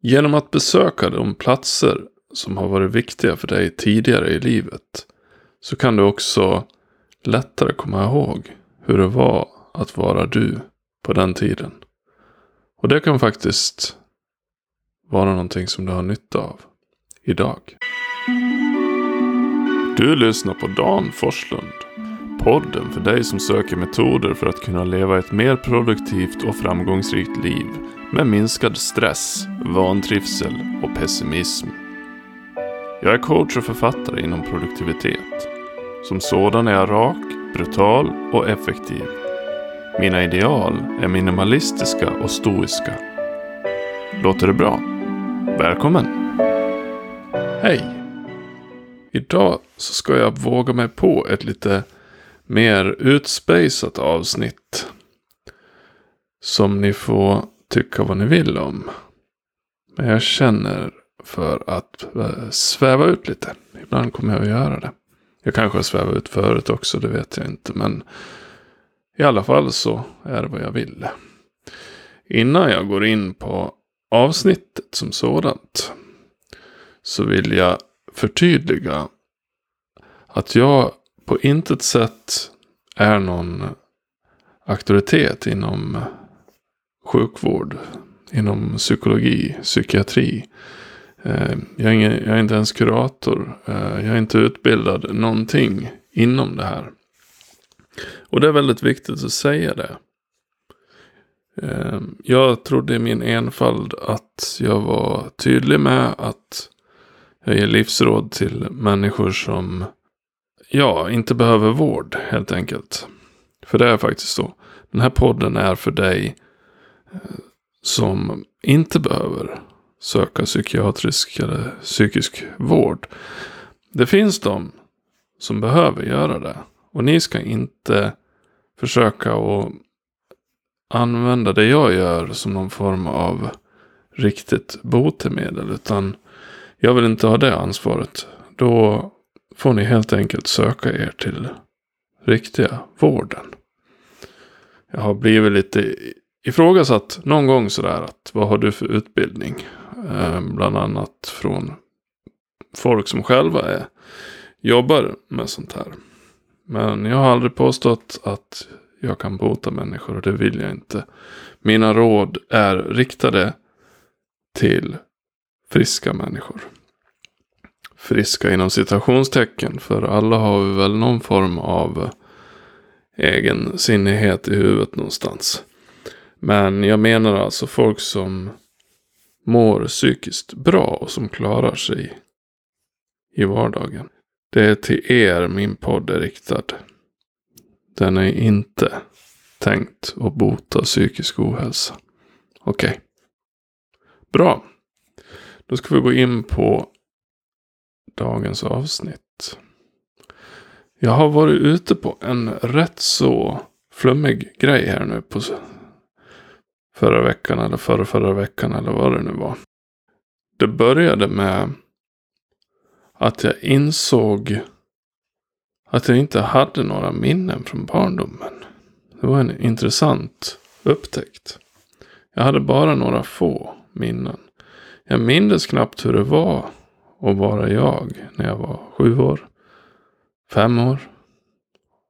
Genom att besöka de platser som har varit viktiga för dig tidigare i livet. Så kan du också lättare komma ihåg hur det var att vara du på den tiden. Och det kan faktiskt vara någonting som du har nytta av idag. Du lyssnar på Dan Forslund. Podden för dig som söker metoder för att kunna leva ett mer produktivt och framgångsrikt liv med minskad stress, vantrivsel och pessimism. Jag är coach och författare inom produktivitet. Som sådan är jag rak, brutal och effektiv. Mina ideal är minimalistiska och stoiska. Låter det bra? Välkommen! Hej! Idag så ska jag våga mig på ett lite mer utspejsat avsnitt. Som ni får tycka vad ni vill om. Men jag känner för att eh, sväva ut lite. Ibland kommer jag att göra det. Jag kanske har svävat ut förut också, det vet jag inte. Men i alla fall så är det vad jag vill. Innan jag går in på avsnittet som sådant. Så vill jag förtydliga att jag på intet sätt är någon auktoritet inom sjukvård, inom psykologi, psykiatri. Eh, jag är, ingen, jag är inte ens kurator. Eh, jag är inte utbildad någonting inom det här. Och det är väldigt viktigt att säga det. Eh, jag trodde i min enfald att jag var tydlig med att jag ger livsråd till människor som ja, inte behöver vård helt enkelt. För det är faktiskt så. Den här podden är för dig som inte behöver söka psykiatrisk eller psykisk vård. Det finns de som behöver göra det. Och ni ska inte försöka att använda det jag gör som någon form av riktigt botemedel. Utan jag vill inte ha det ansvaret. Då får ni helt enkelt söka er till riktiga vården. Jag har blivit lite ifrågasatt någon gång sådär att vad har du för utbildning? Eh, bland annat från folk som själva är, jobbar med sånt här. Men jag har aldrig påstått att jag kan bota människor och det vill jag inte. Mina råd är riktade till friska människor. Friska inom citationstecken för alla har vi väl någon form av egen sinnighet i huvudet någonstans. Men jag menar alltså folk som mår psykiskt bra och som klarar sig i vardagen. Det är till er min podd är riktad. Den är inte tänkt att bota psykisk ohälsa. Okej. Okay. Bra. Då ska vi gå in på dagens avsnitt. Jag har varit ute på en rätt så flummig grej här nu på förra veckan eller förra, förra veckan eller vad det nu var. Det började med att jag insåg att jag inte hade några minnen från barndomen. Det var en intressant upptäckt. Jag hade bara några få minnen. Jag mindes knappt hur det var att vara jag när jag var sju år, fem år,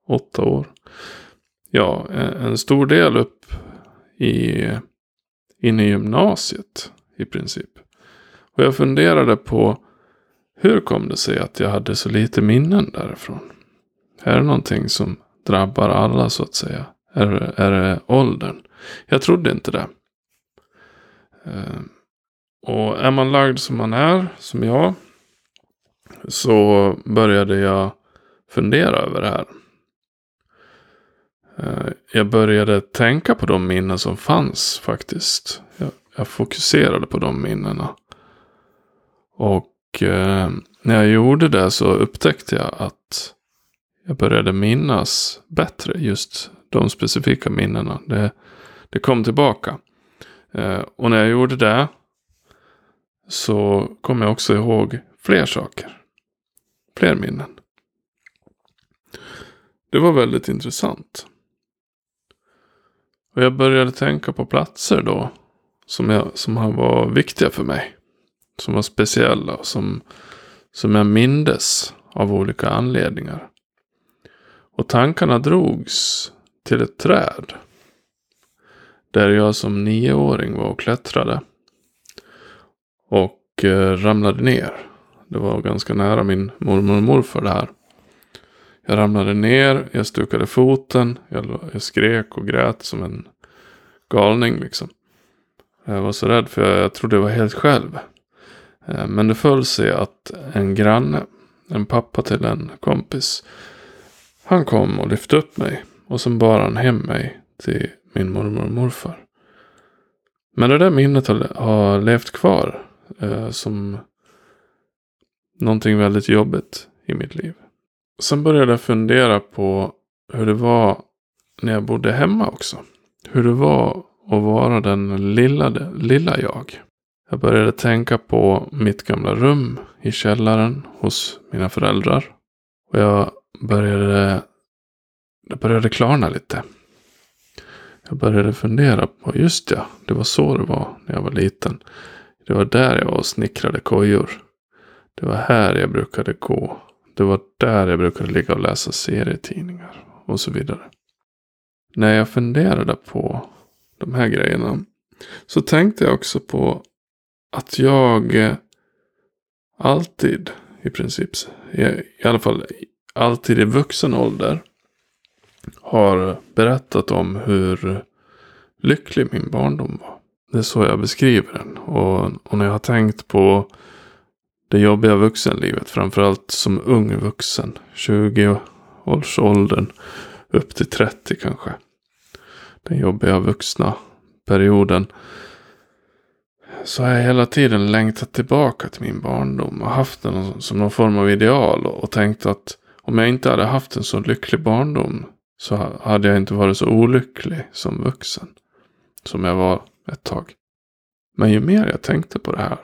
åtta år. Ja, en stor del upp i, inne i gymnasiet i princip. Och jag funderade på hur kom det sig att jag hade så lite minnen därifrån? Är det någonting som drabbar alla så att säga? Är, det, är det åldern? Jag trodde inte det. Ehm, och är man lagd som man är, som jag, så började jag fundera över det här. Eh, jag började tänka på de minnen som fanns faktiskt. Jag, jag fokuserade på de minnena. Och eh, när jag gjorde det så upptäckte jag att jag började minnas bättre just de specifika minnena. Det, det kom tillbaka. Eh, och när jag gjorde det så kom jag också ihåg fler saker. Fler minnen. Det var väldigt intressant. Och jag började tänka på platser då. som, jag, som var viktiga för mig. Som var speciella och som, som jag mindes av olika anledningar. Och tankarna drogs till ett träd. Där jag som nioåring var och klättrade. Och eh, ramlade ner. Det var ganska nära min mormor och morfar det här. Jag ramlade ner, jag stukade foten, jag, jag skrek och grät som en galning liksom. Jag var så rädd för jag, jag trodde jag var helt själv. Eh, men det föll sig att en granne, en pappa till en kompis, han kom och lyfte upp mig. Och sen bar han hem mig till min mormor och morfar. Men det där minnet har, har levt kvar eh, som någonting väldigt jobbigt i mitt liv. Sen började jag fundera på hur det var när jag bodde hemma också. Hur det var att vara den lilla, lilla jag. Jag började tänka på mitt gamla rum i källaren hos mina föräldrar. Och jag började, det började klarna lite. Jag började fundera på, just ja, det var så det var när jag var liten. Det var där jag var och snickrade kojor. Det var här jag brukade gå. Det var där jag brukade ligga och läsa serietidningar och så vidare. När jag funderade på de här grejerna så tänkte jag också på att jag eh, alltid i princip, i alla fall alltid i vuxen ålder har berättat om hur lycklig min barndom var. Det är så jag beskriver den. Och, och när jag har tänkt på det jobbiga vuxenlivet, framförallt som ung vuxen, 20-årsåldern upp till 30 kanske. Den jobbiga vuxna perioden. Så har jag hela tiden längtat tillbaka till min barndom och haft den som någon form av ideal och tänkt att om jag inte hade haft en så lycklig barndom så hade jag inte varit så olycklig som vuxen. Som jag var ett tag. Men ju mer jag tänkte på det här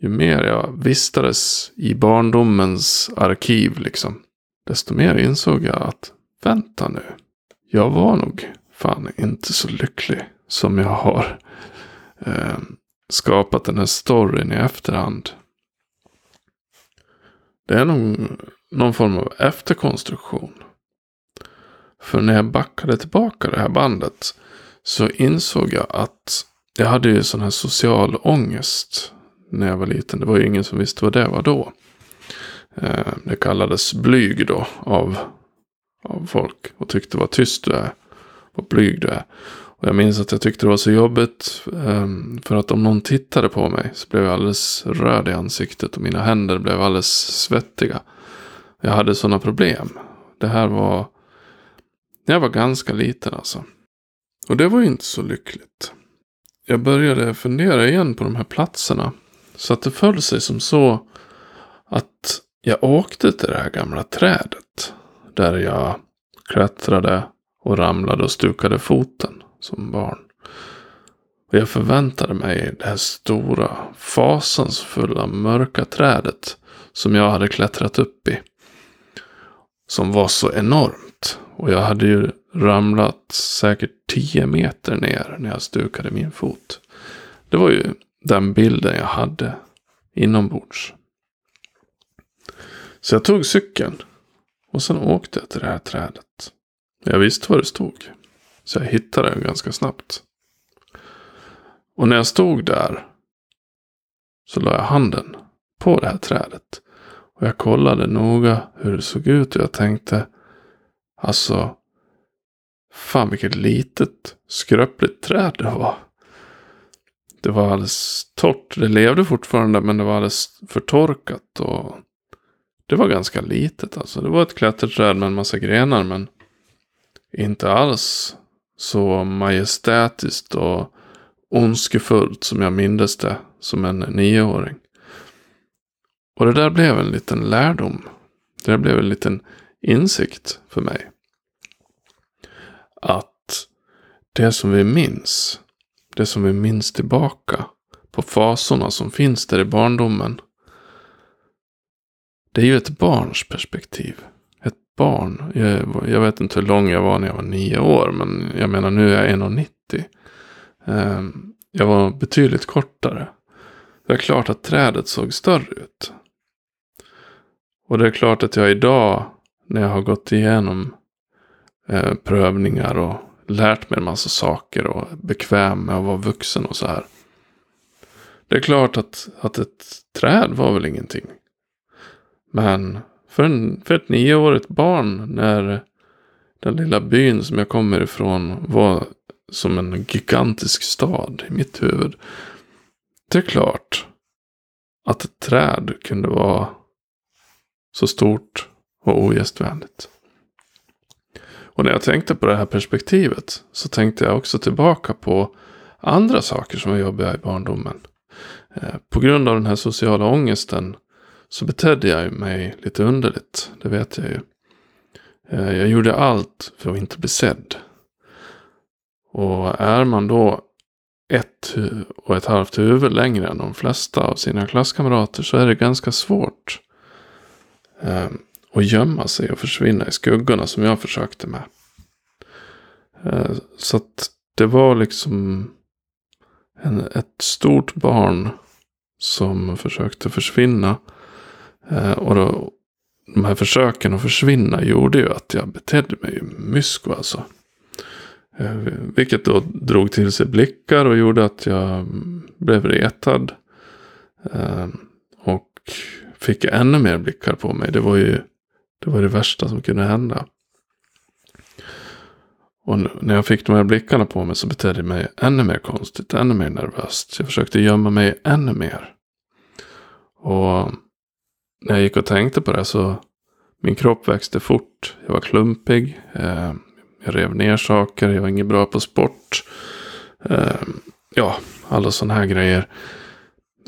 ju mer jag vistades i barndomens arkiv liksom. Desto mer insåg jag att vänta nu. Jag var nog fan inte så lycklig som jag har eh, skapat den här storyn i efterhand. Det är nog någon form av efterkonstruktion. För när jag backade tillbaka det här bandet så insåg jag att jag hade ju sån här social ångest när jag var liten. Det var ju ingen som visste vad det var då. Eh, det kallades blyg då av, av folk. Och tyckte vad tyst du är. Vad blyg du är. Och jag minns att jag tyckte det var så jobbigt. Ehm, för att om någon tittade på mig så blev jag alldeles röd i ansiktet. Och mina händer blev alldeles svettiga. Jag hade sådana problem. Det här var... Jag var ganska liten alltså. Och det var ju inte så lyckligt. Jag började fundera igen på de här platserna. Så att det föll sig som så att jag åkte till det här gamla trädet. Där jag klättrade och ramlade och stukade foten som barn. Och jag förväntade mig det här stora, fasansfulla, mörka trädet som jag hade klättrat upp i. Som var så enormt. Och jag hade ju ramlat säkert tio meter ner när jag stukade min fot. Det var ju den bilden jag hade inombords. Så jag tog cykeln och sen åkte jag till det här trädet. Jag visste var det stod. Så jag hittade det ganska snabbt. Och när jag stod där så la jag handen på det här trädet. Och jag kollade noga hur det såg ut och jag tänkte alltså fan vilket litet skröpligt träd det var. Det var alldeles torrt. Det levde fortfarande men det var alldeles förtorkat. Och det var ganska litet alltså. Det var ett klätterträd med en massa grenar men inte alls så majestätiskt och ondskefullt som jag mindes det som en nioåring. Och det där blev en liten lärdom. Det där blev en liten insikt för mig. Att det som vi minns det som vi minns tillbaka på fasorna som finns där i barndomen. Det är ju ett barns perspektiv. Ett barn. Jag, jag vet inte hur lång jag var när jag var nio år. Men jag menar nu är jag 1,90. Ehm, jag var betydligt kortare. Det är klart att trädet såg större ut. Och det är klart att jag idag, när jag har gått igenom eh, prövningar och lärt mig en massa saker och är bekväm med att vara vuxen och så här. Det är klart att, att ett träd var väl ingenting. Men för, en, för ett nioårigt barn när den lilla byn som jag kommer ifrån var som en gigantisk stad i mitt huvud. Det är klart att ett träd kunde vara så stort och ogästvänligt. Och när jag tänkte på det här perspektivet så tänkte jag också tillbaka på andra saker som var jobbiga i barndomen. Eh, på grund av den här sociala ångesten så betedde jag mig lite underligt. Det vet jag ju. Eh, jag gjorde allt för att inte bli sedd. Och är man då ett och ett halvt huvud längre än de flesta av sina klasskamrater så är det ganska svårt eh, och gömma sig och försvinna i skuggorna som jag försökte med. Eh, så att det var liksom en, ett stort barn som försökte försvinna. Eh, och då, de här försöken att försvinna gjorde ju att jag betedde mig mysko alltså. Eh, vilket då drog till sig blickar och gjorde att jag blev retad. Och fick ännu mer blickar på mig. Det var ju det, var det värsta som kunde hända. Och när jag fick de här blickarna på mig så betedde jag mig ännu mer konstigt, ännu mer nervöst. Jag försökte gömma mig ännu mer. Och när jag gick och tänkte på det så min kropp växte fort. Jag var klumpig. Eh, jag rev ner saker. Jag var inget bra på sport. Eh, ja, alla sådana här grejer.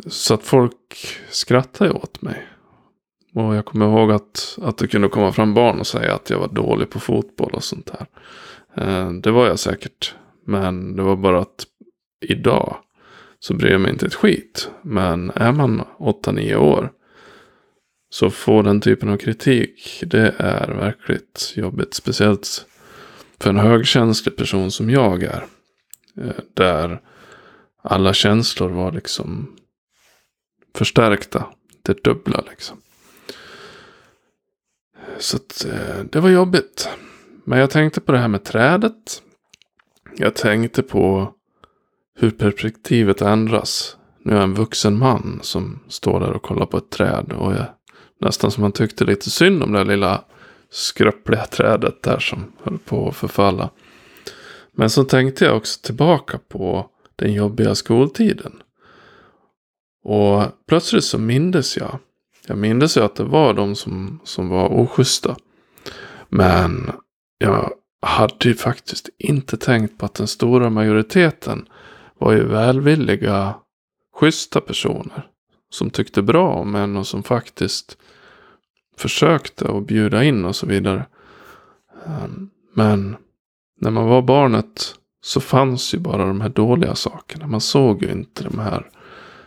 Så att folk skrattade åt mig. Och jag kommer ihåg att, att det kunde komma fram barn och säga att jag var dålig på fotboll och sånt där. Eh, det var jag säkert. Men det var bara att idag så bryr jag mig inte ett skit. Men är man 8-9 år så få den typen av kritik, det är verkligt jobbigt. Speciellt för en högkänslig person som jag är. Eh, där alla känslor var liksom förstärkta. Det dubbla liksom. Så att, eh, det var jobbigt. Men jag tänkte på det här med trädet. Jag tänkte på hur perspektivet ändras. Nu är jag en vuxen man som står där och kollar på ett träd. Och jag, nästan som man tyckte lite synd om det lilla skröpliga trädet där som höll på att förfalla. Men så tänkte jag också tillbaka på den jobbiga skoltiden. Och plötsligt så mindes jag. Jag mindes ju att det var de som, som var oschyssta. Men jag hade ju faktiskt inte tänkt på att den stora majoriteten var ju välvilliga, schyssta personer. Som tyckte bra om en och som faktiskt försökte att bjuda in och så vidare. Ehm, men när man var barnet så fanns ju bara de här dåliga sakerna. Man såg ju inte de här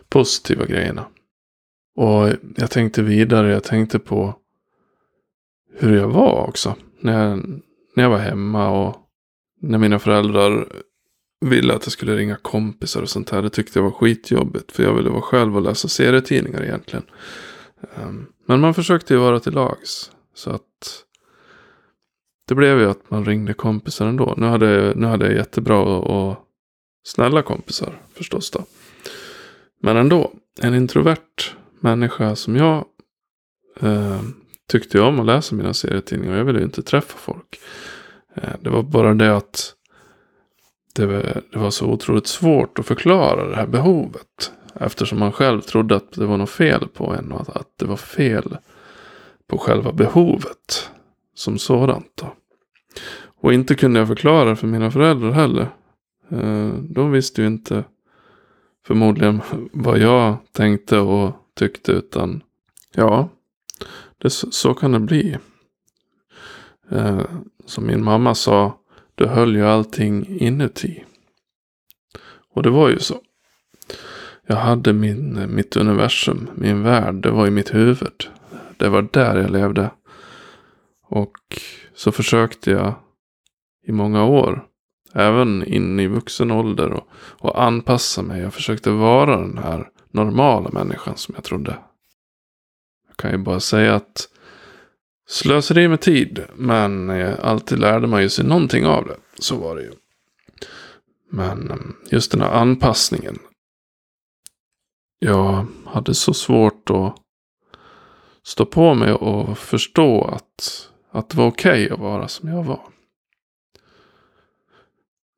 positiva grejerna. Och jag tänkte vidare, jag tänkte på hur jag var också. När jag, när jag var hemma och när mina föräldrar ville att jag skulle ringa kompisar och sånt här. Det tyckte jag var skitjobbigt. För jag ville vara själv och läsa serietidningar egentligen. Ehm, men man försökte ju vara till lags. Så att det blev ju att man ringde kompisar ändå. Nu hade, nu hade jag jättebra och, och snälla kompisar förstås då. Men ändå, en introvert människa som jag eh, tyckte om att läsa mina serietidningar. Jag ville ju inte träffa folk. Eh, det var bara det att det var, det var så otroligt svårt att förklara det här behovet. Eftersom man själv trodde att det var något fel på en och att, att det var fel på själva behovet som sådant. Då. Och inte kunde jag förklara det för mina föräldrar heller. Eh, de visste ju inte förmodligen vad jag tänkte och tyckte utan ja, det, så kan det bli. Eh, som min mamma sa, du höll ju allting inuti. Och det var ju så. Jag hade min, mitt universum, min värld, det var i mitt huvud. Det var där jag levde. Och så försökte jag i många år Även in i vuxen ålder och, och anpassa mig. Jag försökte vara den här normala människan som jag trodde. Jag kan ju bara säga att slöseri med tid. Men alltid lärde man ju sig någonting av det. Så var det ju. Men eh, just den här anpassningen. Jag hade så svårt att stå på mig och förstå att, att det var okej okay att vara som jag var.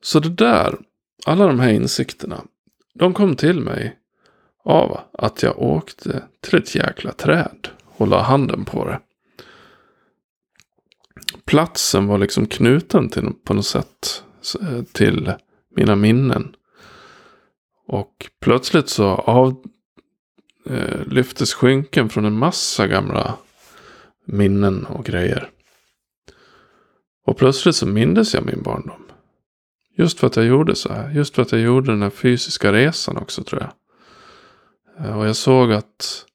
Så det där, alla de här insikterna, de kom till mig av att jag åkte till ett jäkla träd och la handen på det. Platsen var liksom knuten till, på något sätt eh, till mina minnen. Och plötsligt så av, eh, lyftes skynken från en massa gamla minnen och grejer. Och plötsligt så mindes jag min barndom. Just för att jag gjorde så här. Just för att jag gjorde den här fysiska resan också tror jag. Eh, och jag såg att,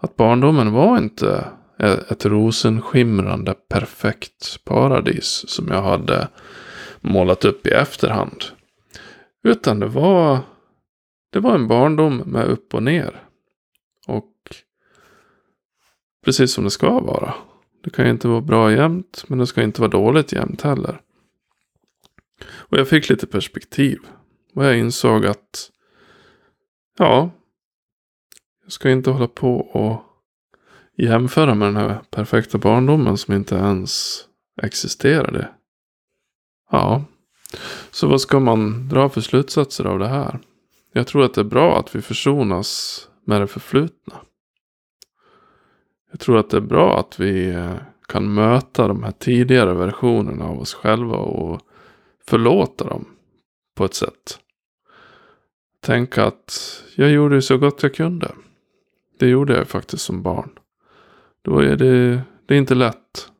att barndomen var inte e-, ett rosenskimrande perfekt paradis som jag hade målat upp i efterhand. Utan det var, det var en barndom med upp och ner. Och precis som det ska vara. Det kan ju inte vara bra jämt, men det ska inte vara dåligt jämt heller. Och jag fick lite perspektiv. Och jag insåg att, ja, jag ska inte hålla på och jämföra med den här perfekta barndomen som inte ens existerade. Ja, så vad ska man dra för slutsatser av det här? Jag tror att det är bra att vi försonas med det förflutna. Jag tror att det är bra att vi eh, kan möta de här tidigare versionerna av oss själva och förlåta dem på ett sätt. Tänka att jag gjorde så gott jag kunde. Det gjorde jag faktiskt som barn. Då är det, det är inte lätt.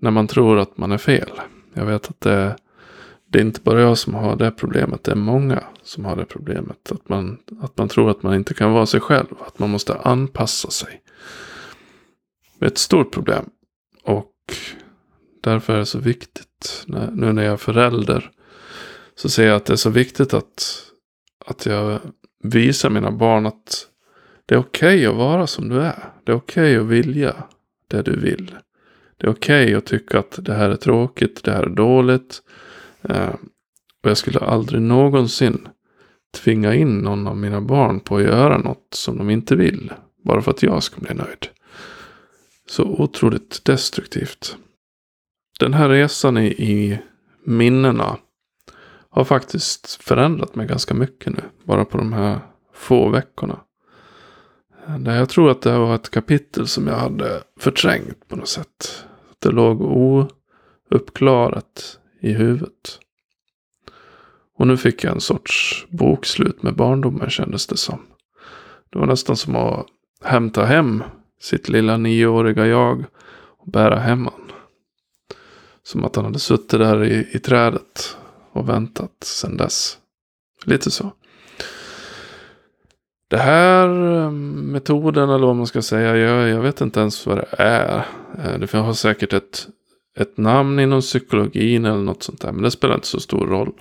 När man tror att man är fel. Jag vet att det, det är inte bara jag som har det problemet. Det är många som har det problemet. Att man, att man tror att man inte kan vara sig själv. Att man måste anpassa sig. Det är ett stort problem. Och därför är det så viktigt. Nu när jag är förälder. Så ser jag att det är så viktigt att, att jag visar mina barn att det är okej okay att vara som du är. Det är okej okay att vilja det du vill. Det är okej okay att tycka att det här är tråkigt, det här är dåligt. Eh, och jag skulle aldrig någonsin tvinga in någon av mina barn på att göra något som de inte vill. Bara för att jag ska bli nöjd. Så otroligt destruktivt. Den här resan i, i minnena har faktiskt förändrat mig ganska mycket nu. Bara på de här få veckorna. Jag tror att det var ett kapitel som jag hade förträngt på något sätt. Det låg ouppklarat i huvudet. Och nu fick jag en sorts bokslut med barndomen kändes det som. Det var nästan som att hämta hem sitt lilla nioåriga jag och bära hem han. Som att han hade suttit där i, i trädet och väntat sedan dess. Lite så. Det här eh, metoden eller vad man ska säga, jag, jag vet inte ens vad det är. Eh, det har säkert ett, ett namn inom psykologin eller något sånt där, men det spelar inte så stor roll.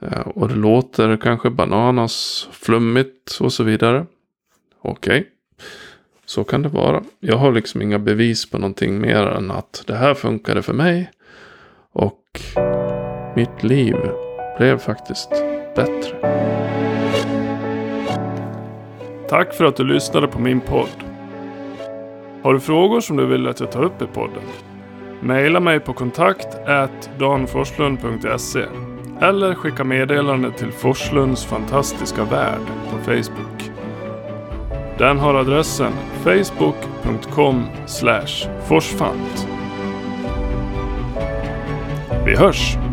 Eh, och det låter kanske bananas, flummigt och så vidare. Okej, okay. så kan det vara. Jag har liksom inga bevis på någonting mer än att det här funkade för mig. Och mitt liv blev faktiskt bättre. Tack för att du lyssnade på min podd. Har du frågor som du vill att jag tar upp i podden? Maila mig på kontakt danforslund.se eller skicka meddelande till Forslunds fantastiska värld på Facebook. Den har adressen facebook.com forsfant. Vi hörs!